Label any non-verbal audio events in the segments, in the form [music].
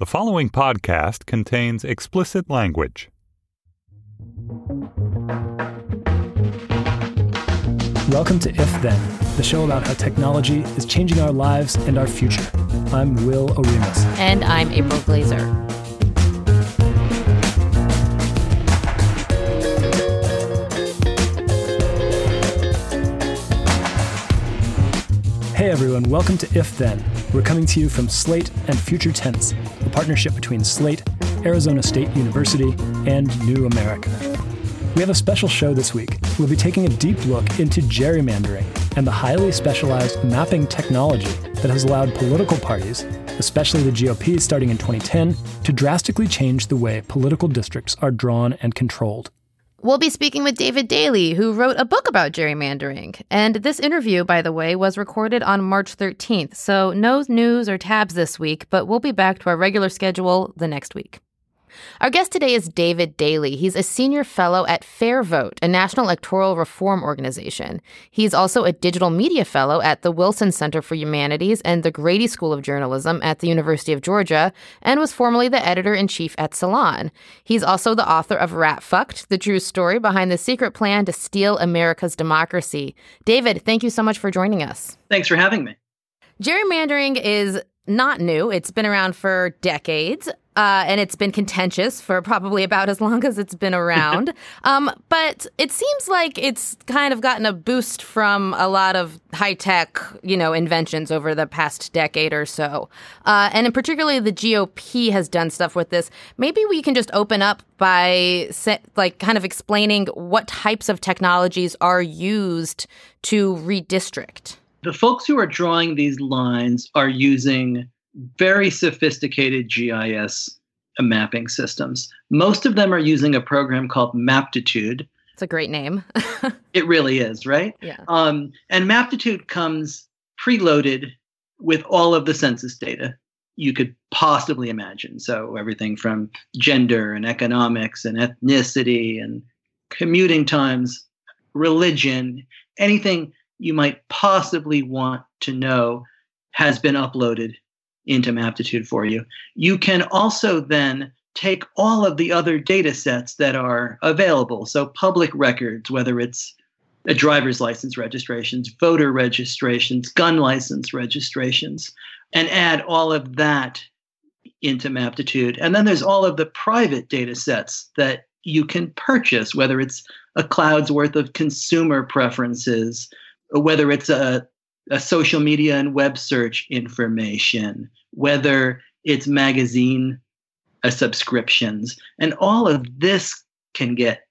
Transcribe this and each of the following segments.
The following podcast contains explicit language. Welcome to If Then, the show about how technology is changing our lives and our future. I'm Will Oremus. And I'm April Glaser. Hey everyone, welcome to If Then. We're coming to you from Slate and Future Tense, a partnership between Slate, Arizona State University, and New America. We have a special show this week. We'll be taking a deep look into gerrymandering and the highly specialized mapping technology that has allowed political parties, especially the GOP starting in 2010, to drastically change the way political districts are drawn and controlled. We'll be speaking with David Daley, who wrote a book about gerrymandering. And this interview, by the way, was recorded on March 13th. So no news or tabs this week, but we'll be back to our regular schedule the next week. Our guest today is David Daley. He's a senior fellow at FairVote, a national electoral reform organization. He's also a digital media fellow at the Wilson Center for Humanities and the Grady School of Journalism at the University of Georgia, and was formerly the editor in chief at Salon. He's also the author of Rat Fucked, the true story behind the secret plan to steal America's democracy. David, thank you so much for joining us. Thanks for having me. Gerrymandering is not new. It's been around for decades. Uh, and it's been contentious for probably about as long as it's been around. [laughs] um, but it seems like it's kind of gotten a boost from a lot of high tech, you know, inventions over the past decade or so. Uh, and in particularly, the GOP has done stuff with this. Maybe we can just open up by like kind of explaining what types of technologies are used to redistrict. The folks who are drawing these lines are using very sophisticated GIS mapping systems. Most of them are using a program called Maptitude. It's a great name. [laughs] it really is, right? Yeah. Um, and Maptitude comes preloaded with all of the census data you could possibly imagine. So everything from gender and economics and ethnicity and commuting times, religion, anything you might possibly want to know has been uploaded into Maptitude for you. You can also then take all of the other data sets that are available. So, public records, whether it's a driver's license registrations, voter registrations, gun license registrations, and add all of that into Maptitude. And then there's all of the private data sets that you can purchase, whether it's a cloud's worth of consumer preferences, whether it's a a social media and web search information, whether it's magazine uh, subscriptions, and all of this can get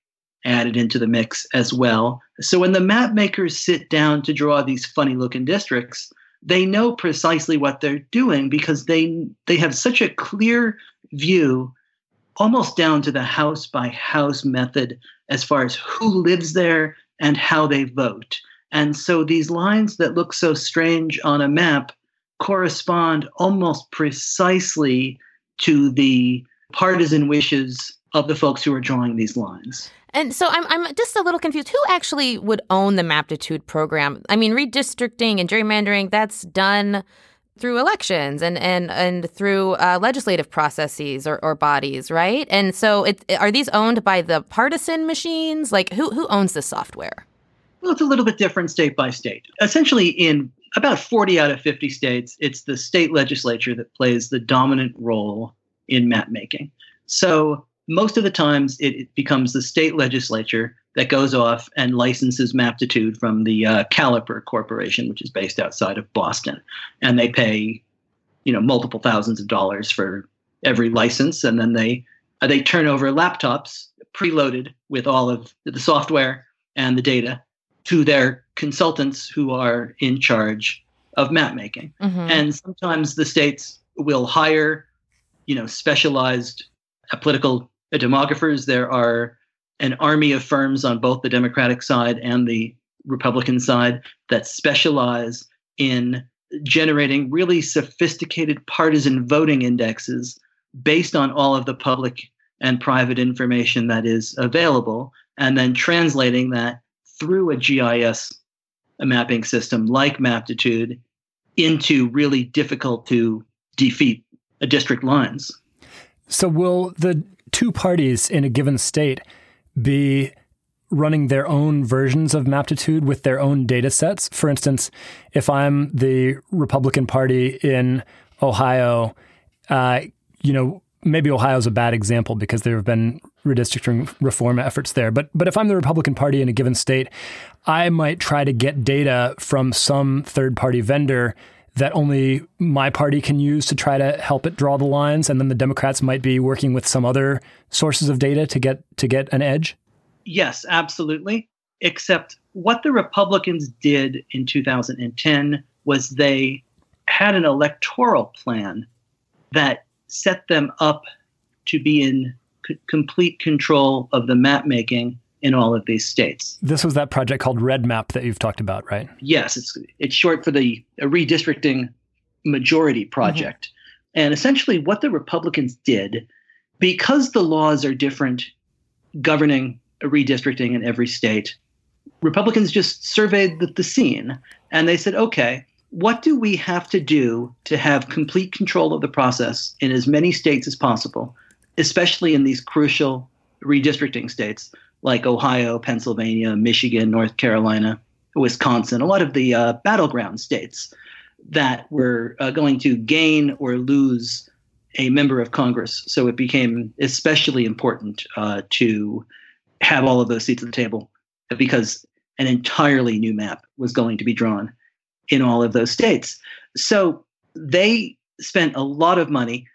added into the mix as well. So when the map makers sit down to draw these funny looking districts, they know precisely what they're doing because they they have such a clear view almost down to the house by house method as far as who lives there and how they vote. And so these lines that look so strange on a map correspond almost precisely to the partisan wishes of the folks who are drawing these lines. And so I'm, I'm just a little confused. Who actually would own the Maptitude program? I mean, redistricting and gerrymandering, that's done through elections and and and through uh, legislative processes or, or bodies, right? And so, it, are these owned by the partisan machines? Like, who who owns this software? Well, it's a little bit different state by state. Essentially, in about 40 out of 50 states, it's the state legislature that plays the dominant role in map making. So most of the times, it, becomes the state legislature that goes off and licenses Maptitude from the uh, Caliper Corporation, which is based outside of Boston, and they pay, you know, multiple thousands of dollars for every license, and then they uh, they turn over laptops preloaded with all of the software and the data to their consultants who are in charge of map making. Mm-hmm. And sometimes the states will hire, you know, specialized political demographers. There are an army of firms on both the Democratic side and the Republican side that specialize in generating really sophisticated partisan voting indexes based on all of the public and private information that is available, and then translating that through a GIS mapping system like Maptitude into really difficult to defeat district lines. So, will the two parties in a given state be running their own versions of Maptitude with their own data sets? For instance, if I'm the Republican Party in Ohio, uh, you know, maybe Ohio's a bad example because there have been redistricting reform efforts there. But but if I'm the Republican Party in a given state, I might try to get data from some third party vendor that only my party can use to try to help it draw the lines, and then the Democrats might be working with some other sources of data to get to get an edge. Yes, absolutely. Except what the Republicans did in 2010 was they had an electoral plan that set them up to be in c- complete control of the map making in all of these states. This was that project called Red Map that you've talked about, right? Yes, it's it's short for the redistricting majority project. Mm-hmm. And essentially what the Republicans did because the laws are different governing redistricting in every state, Republicans just surveyed the, the scene and they said, okay, what do we have to do to have complete control of the process in as many states as possible, especially in these crucial redistricting states like Ohio, Pennsylvania, Michigan, North Carolina, Wisconsin, a lot of the uh, battleground states that were uh, going to gain or lose a member of Congress. So it became especially important uh, to have all of those seats at the table because an entirely new map was going to be drawn in all of those states. So they spent a lot of money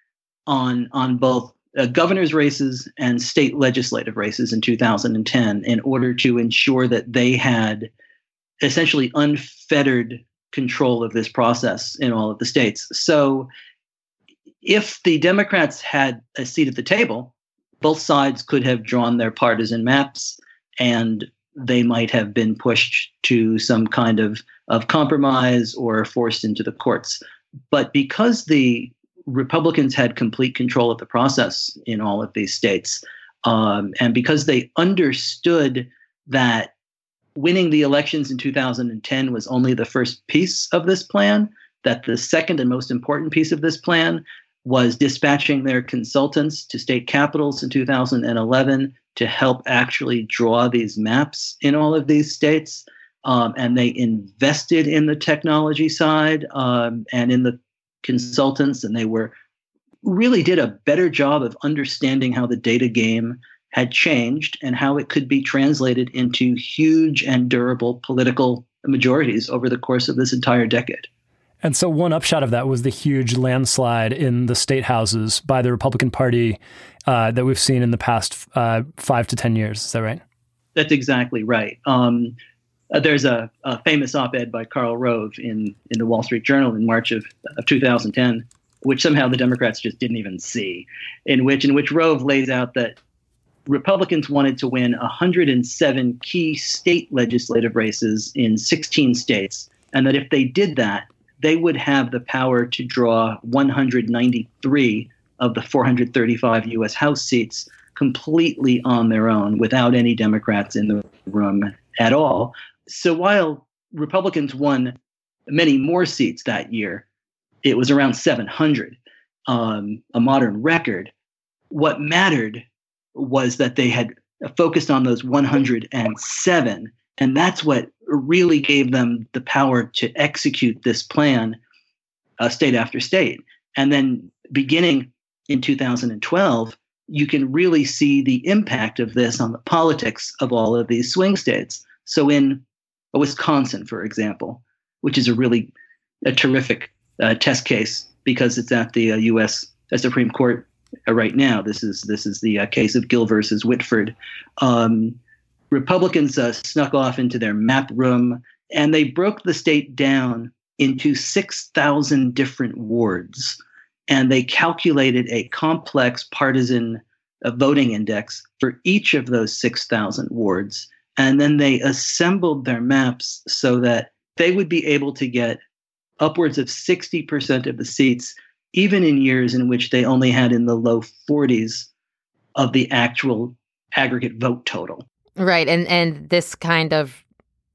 on on both uh, governor's races and state legislative races in 2010 in order to ensure that they had essentially unfettered control of this process in all of the states. So if the Democrats had a seat at the table, both sides could have drawn their partisan maps and they might have been pushed to some kind of of compromise or forced into the courts. But because the Republicans had complete control of the process in all of these states, um, and because they understood that winning the elections in 2010 was only the first piece of this plan, that the second and most important piece of this plan was dispatching their consultants to state capitals in 2011 to help actually draw these maps in all of these states. Um, and they invested in the technology side um, and in the consultants, and they were really did a better job of understanding how the data game had changed and how it could be translated into huge and durable political majorities over the course of this entire decade. And so, one upshot of that was the huge landslide in the state houses by the Republican Party uh, that we've seen in the past uh, five to 10 years. Is that right? That's exactly right. Um, uh, there's a, a, famous op-ed by Karl Rove in, in the Wall Street Journal in March of, of 2010, which somehow the Democrats just didn't even see, in which in which Rove lays out that Republicans wanted to win 107 key state legislative races in 16 states, and that if they did that, they would have the power to draw 193 of the 435 U.S. House seats completely on their own without any Democrats in the room at all, so while Republicans won many more seats that year, it was around 700, um, a modern record. What mattered was that they had focused on those 107, and that's what really gave them the power to execute this plan, uh, state after state. And then beginning in 2012, you can really see the impact of this on the politics of all of these swing states. So in Wisconsin, for example, which is a really a terrific uh, test case because it's at the uh, U.S. Uh, Supreme Court uh, right now. This is this is the uh, case of Gill versus Whitford. Um, Republicans snuck off into their map room and they broke the state down into six thousand different wards. and they calculated a complex partisan voting index for each of those 6,000 wards. And then they assembled their maps so that they would be able to get upwards of 60% of the seats, even in years in which they only had in the low 40s of the actual aggregate vote total. Right. And and this kind of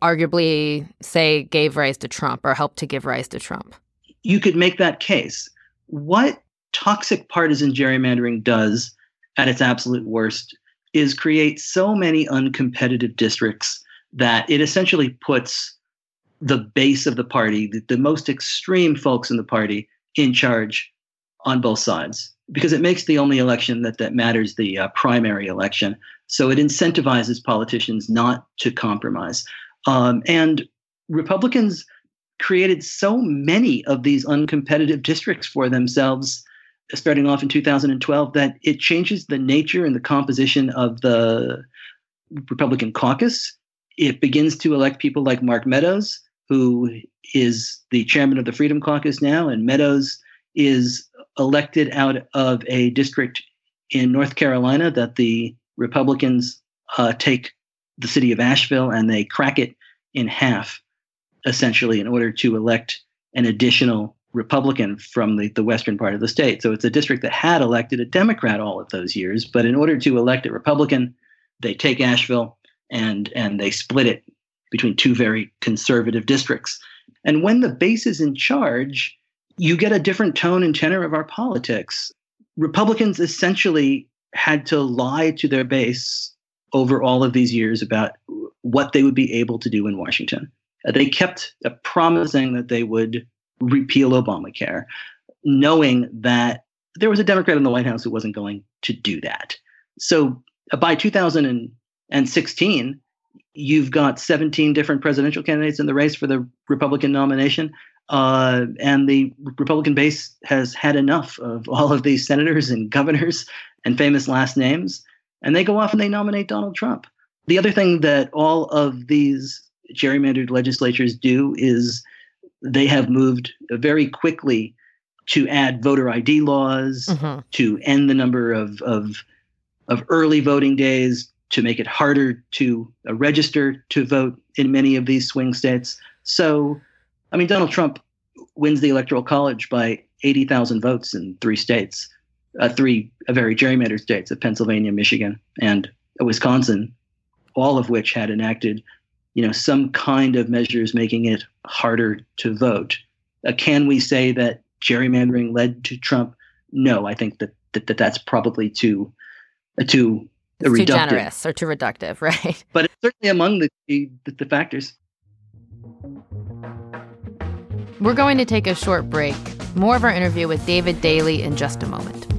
arguably say gave rise to Trump or helped to give rise to Trump. You could make that case. What toxic partisan gerrymandering does at its absolute worst is create so many uncompetitive districts that it essentially puts the base of the party, the, the most extreme folks in the party, in charge on both sides because it makes the only election that that matters the uh, primary election. So it incentivizes politicians not to compromise. Um, and Republicans created so many of these uncompetitive districts for themselves starting off in 2012 that it changes the nature and the composition of the Republican caucus. It begins to elect people like Mark Meadows, who is the chairman of the Freedom Caucus now, and Meadows is elected out of a district in North Carolina that the Republicans uh, take the city of Asheville and they crack it in half, essentially, in order to elect an additional Republican from the, the western part of the state. So it's a district that had elected a Democrat all of those years, but in order to elect a Republican, they take Asheville and and they split it between two very conservative districts. And when the base is in charge, you get a different tone and tenor of our politics. Republicans essentially had to lie to their base over all of these years about what they would be able to do in Washington. Uh, they kept uh, promising that they would repeal Obamacare, knowing that there was a Democrat in the White House who wasn't going to do that. So uh, by 2016, you've got 17 different presidential candidates in the race for the Republican nomination. Uh, and the Republican base has had enough of all of these senators and governors and famous last names. And they go off and they nominate Donald Trump. The other thing that all of these gerrymandered legislatures do is they have moved very quickly to add voter ID laws, mm-hmm. to end the number of, of, of early voting days, to make it harder to uh, register to vote in many of these swing states. So, I mean, Donald Trump wins the Electoral College by 80,000 votes in three states, uh, three uh, very gerrymandered states of Pennsylvania, Michigan, and Wisconsin, all of which had enacted you know, some kind of measures making it harder to vote. Uh, can we say that gerrymandering led to Trump? No, I think that, that, that that's probably too uh, too it's reductive. too generous or too reductive, [laughs] right? But it's certainly among the, the, the factors. We're going to take a short break. More of our interview with David Daley in just a moment.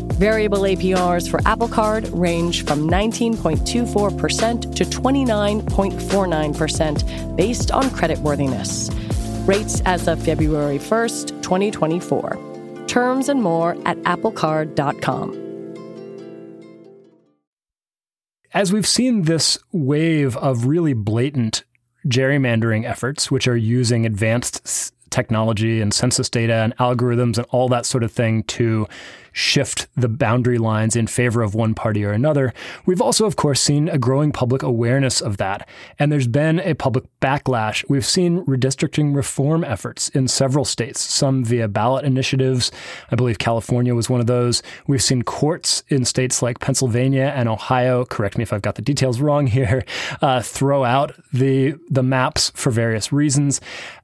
Variable APRs for Apple Card range from 19.24% to 29.49% based on creditworthiness. Rates as of February 1st, 2024. Terms and more at applecard.com. As we've seen this wave of really blatant gerrymandering efforts, which are using advanced technology and census data and algorithms and all that sort of thing to shift the boundary lines in favor of one party or another. We've also, of course, seen a growing public awareness of that. And there's been a public backlash. We've seen redistricting reform efforts in several states, some via ballot initiatives. I believe California was one of those. We've seen courts in states like Pennsylvania and Ohio, correct me if I've got the details wrong here, uh, throw out the, the maps for various reasons.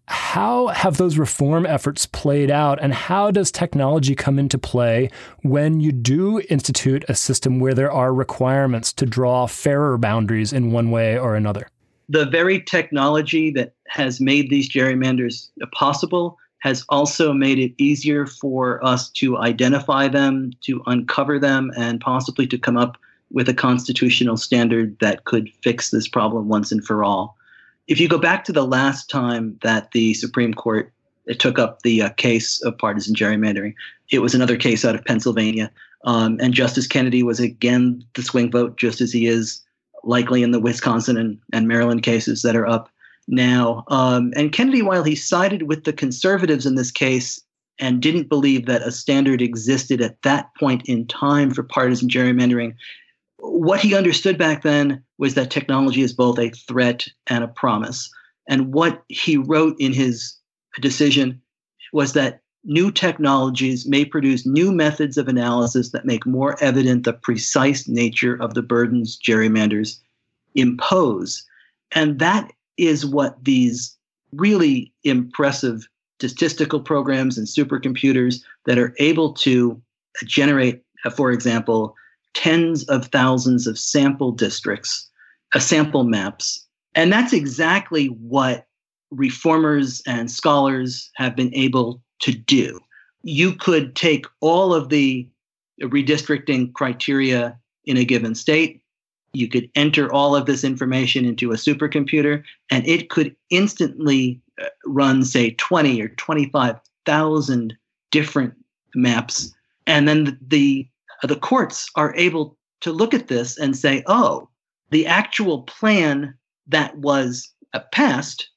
How have those reform efforts played out, and how does technology come into play when you do institute a system where there are requirements to draw fairer boundaries in one way or another? The very technology that has made these gerrymanders possible has also made it easier for us to identify them, to uncover them, and possibly to come up with a constitutional standard that could fix this problem once and for all. If you go back to the last time that the Supreme Court took up the uh, case of partisan gerrymandering, it was another case out of Pennsylvania. Um, and Justice Kennedy was again the swing vote, just as he is likely in the Wisconsin and, and Maryland cases that are up now. Um, and Kennedy, while he sided with the conservatives in this case and didn't believe that a standard existed at that point in time for partisan gerrymandering, what he understood back then was that technology is both a threat and a promise. And what he wrote in his decision was that new technologies may produce new methods of analysis that make more evident the precise nature of the burdens gerrymanders impose. And that is what these really impressive statistical programs and supercomputers that are able to generate, for example, tens of thousands of sample districts, uh, sample maps. And that's exactly what reformers and scholars have been able to do. You could take all of the redistricting criteria in a given state, you could enter all of this information into a supercomputer, and it could instantly uh, run, say, 20 or 25,000 different maps. And then the, the courts are able to look at this and say, oh, the actual plan that was uh, passed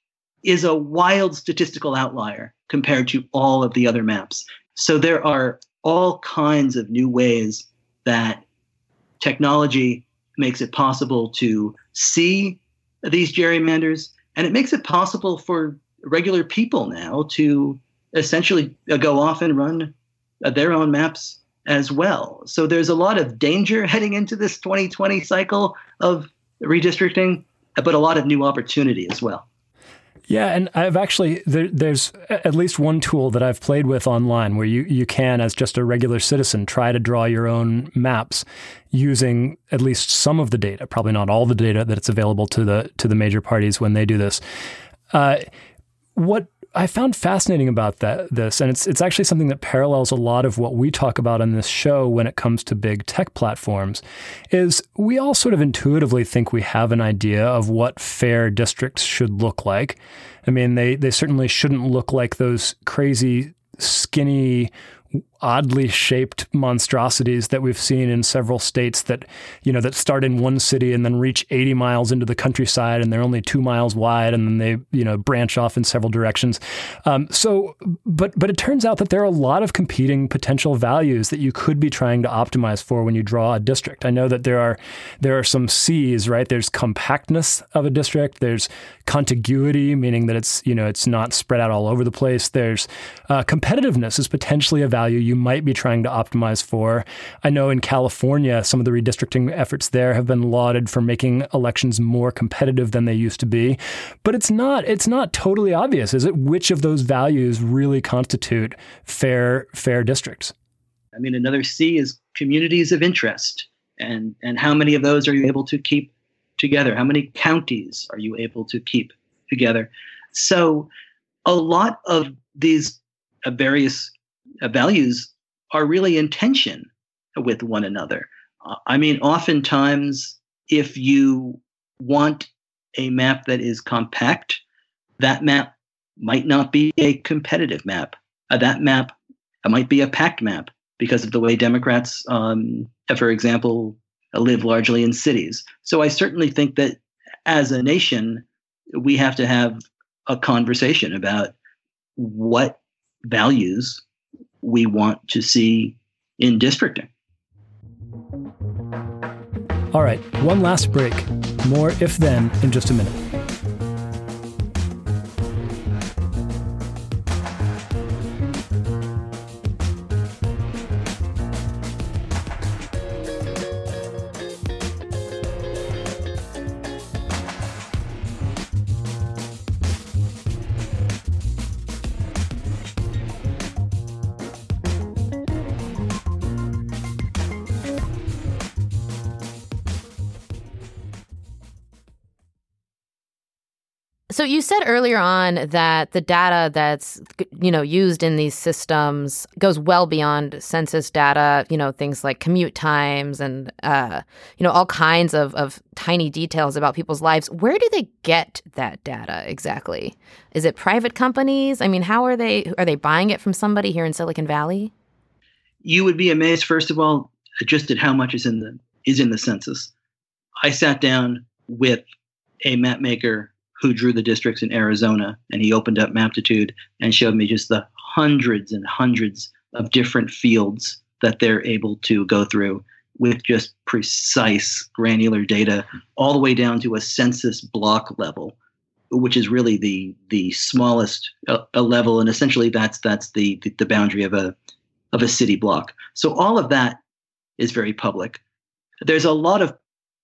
is a wild statistical outlier compared to all of the other maps. So there are all kinds of new ways that technology makes it possible to see these gerrymanders, and it makes it possible for regular people now to essentially go off and run their own maps as well. So there's a lot of danger heading into this 2020 cycle of redistricting, but a lot of new opportunity as well. Yeah, and I've actually there, there's at least one tool that I've played with online where you you can, as just a regular citizen, try to draw your own maps using at least some of the data, probably not all the data that it's available to the to the major parties when they do this. Uh, what I found fascinating about that this, and it's it's actually something that parallels a lot of what we talk about on this show when it comes to big tech platforms, is we all sort of intuitively think we have an idea of what fair districts should look like. I mean, they they certainly shouldn't look like those crazy skinny oddly shaped monstrosities that we've seen in several states that you know that start in one city and then reach 80 miles into the countryside and they're only two miles wide and then they you know branch off in several directions. Um, so but but it turns out that there are a lot of competing potential values that you could be trying to optimize for when you draw a district. I know that there are there are some C's right? There's compactness of a district. There's contiguity meaning that it's you know it's not spread out all over the place. There's uh, competitiveness is potentially a value you might be trying to optimize for. I know in California, some of the redistricting efforts there have been lauded for making elections more competitive than they used to be. But it's not it's not totally obvious, is it? Which of those values really constitute fair fair districts? I mean, another C is communities of interest. And, and how many of those are you able to keep together? How many counties are you able to keep together? So, a lot of these uh, various values are really in tension with one another. Uh, I mean, oftentimes, if you want a map that is compact, that map might not be a competitive map. Uh, that map might be a packed map because of the way Democrats, um, for example, live largely in cities. So I certainly think that as a nation, we have to have a conversation about what values we want to see in districting. All right, one last break. More if then in just a minute. So you said earlier on that the data that's you know used in these systems goes well beyond census data. You know things like commute times and uh, you know all kinds of of tiny details about people's lives. Where do they get that data exactly? Is it private companies? I mean, how are they are they buying it from somebody here in Silicon Valley? You would be amazed, first of all, just at how much is in the is in the census. I sat down with a map maker who drew the districts in Arizona, and he opened up Maptitude and showed me just the hundreds and hundreds of different fields that they're able to go through with just precise granular data, all the way down to a census block level, which is really the the smallest uh, a level, and essentially that's that's the, the boundary of a of a city block. So all of that is very public. There's a lot of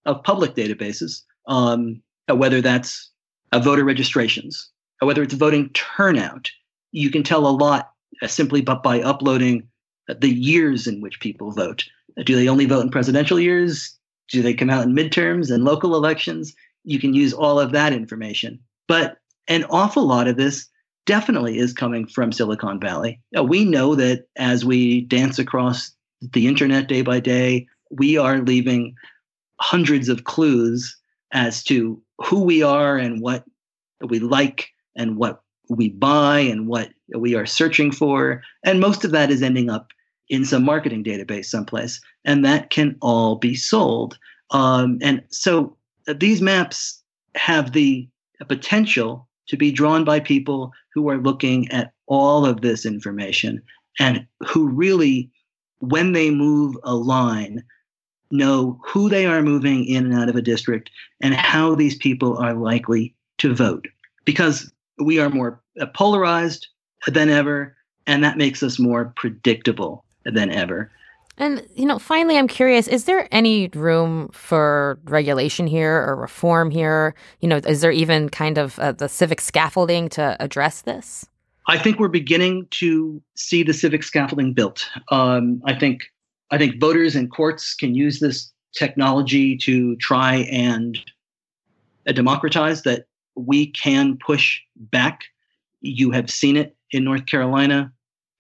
of public databases, um, whether that's uh, voter registrations, whether it's voting turnout. You can tell a lot uh, simply by uploading uh, the years in which people vote. Uh, do they only vote in presidential years? Do they come out in midterms and local elections? You can use all of that information. But an awful lot of this definitely is coming from Silicon Valley. We know that as we dance across the internet day by day, we are leaving hundreds of clues as to who we are and what we like and what we buy and what we are searching for. And most of that is ending up in some marketing database someplace. And that can all be sold. Um, and so uh, these maps have the potential to be drawn by people who are looking at all of this information and who really, when they move a line, know who they are moving in and out of a district and how these people are likely to vote. Because we are more polarized than ever and that makes us more predictable than ever. And you know finally i'm curious is there any room for regulation here or reform here? You know is there even kind of uh, the civic scaffolding to address this? I think we're beginning to see the civic scaffolding built. Um, i think I think voters and courts can use this technology to try and democratize that we can push back. You have seen it in North Carolina,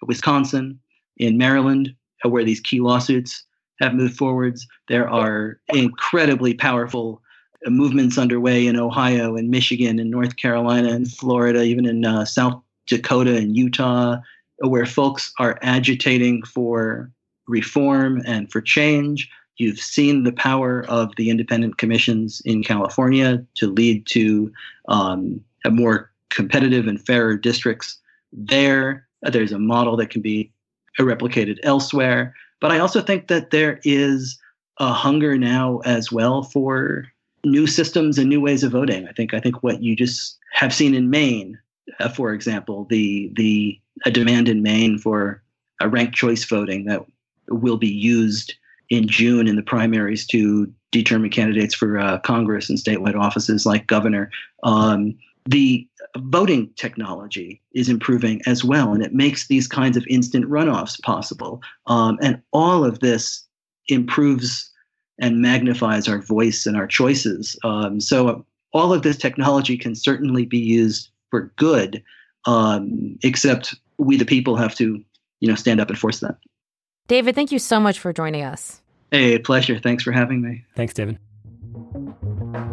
Wisconsin, in Maryland, where these key lawsuits have moved forwards. There are incredibly powerful movements underway in Ohio and Michigan and North Carolina and Florida, even in uh, South Dakota and Utah, where folks are agitating for reform and for change. You've seen the power of the independent commissions in California to lead to um, a more competitive and fairer districts there. There's a model that can be replicated elsewhere. But I also think that there is a hunger now as well for new systems and new ways of voting. I think I think what you just have seen in Maine, uh, for example, the the a demand in Maine for a ranked choice voting that will be used in June in the primaries to determine candidates for uh, Congress and statewide offices like governor. Um, the voting technology is improving as well, and it makes these kinds of instant runoffs possible. Um, and all of this improves and magnifies our voice and our choices. Um, so, uh, all of this technology can certainly be used for good, um, except we, the people, have to, you know, stand up and force that. David, thank you so much for joining us. Hey, pleasure. Thanks for having me. Thanks, David.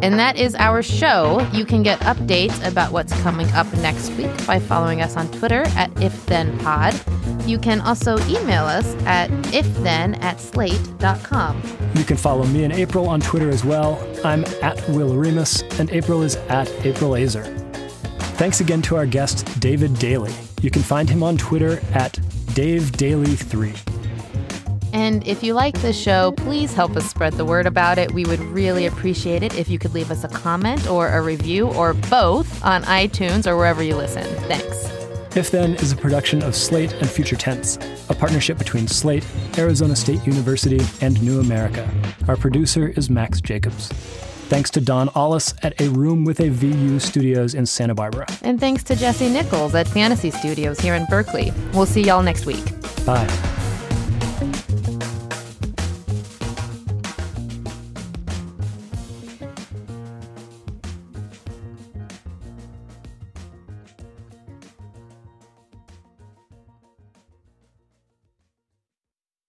And that is our show. You can get updates about what's coming up next week by following us on Twitter at IfThenPod. You can also email us at ifthen at slate.com. You can follow me and April on Twitter as well. I'm at Will Oremus, and April is at April Azer. Thanks again to our guest, David Daley. You can find him on Twitter at DaveDaley3. And if you like this show, please help us spread the word about it. We would really appreciate it if you could leave us a comment or a review or both on iTunes or wherever you listen. Thanks. If Then is a production of Slate and Future Tense, a partnership between Slate, Arizona State University, and New America. Our producer is Max Jacobs. Thanks to Don Allis at A Room with a VU Studios in Santa Barbara. And thanks to Jesse Nichols at Fantasy Studios here in Berkeley. We'll see y'all next week. Bye.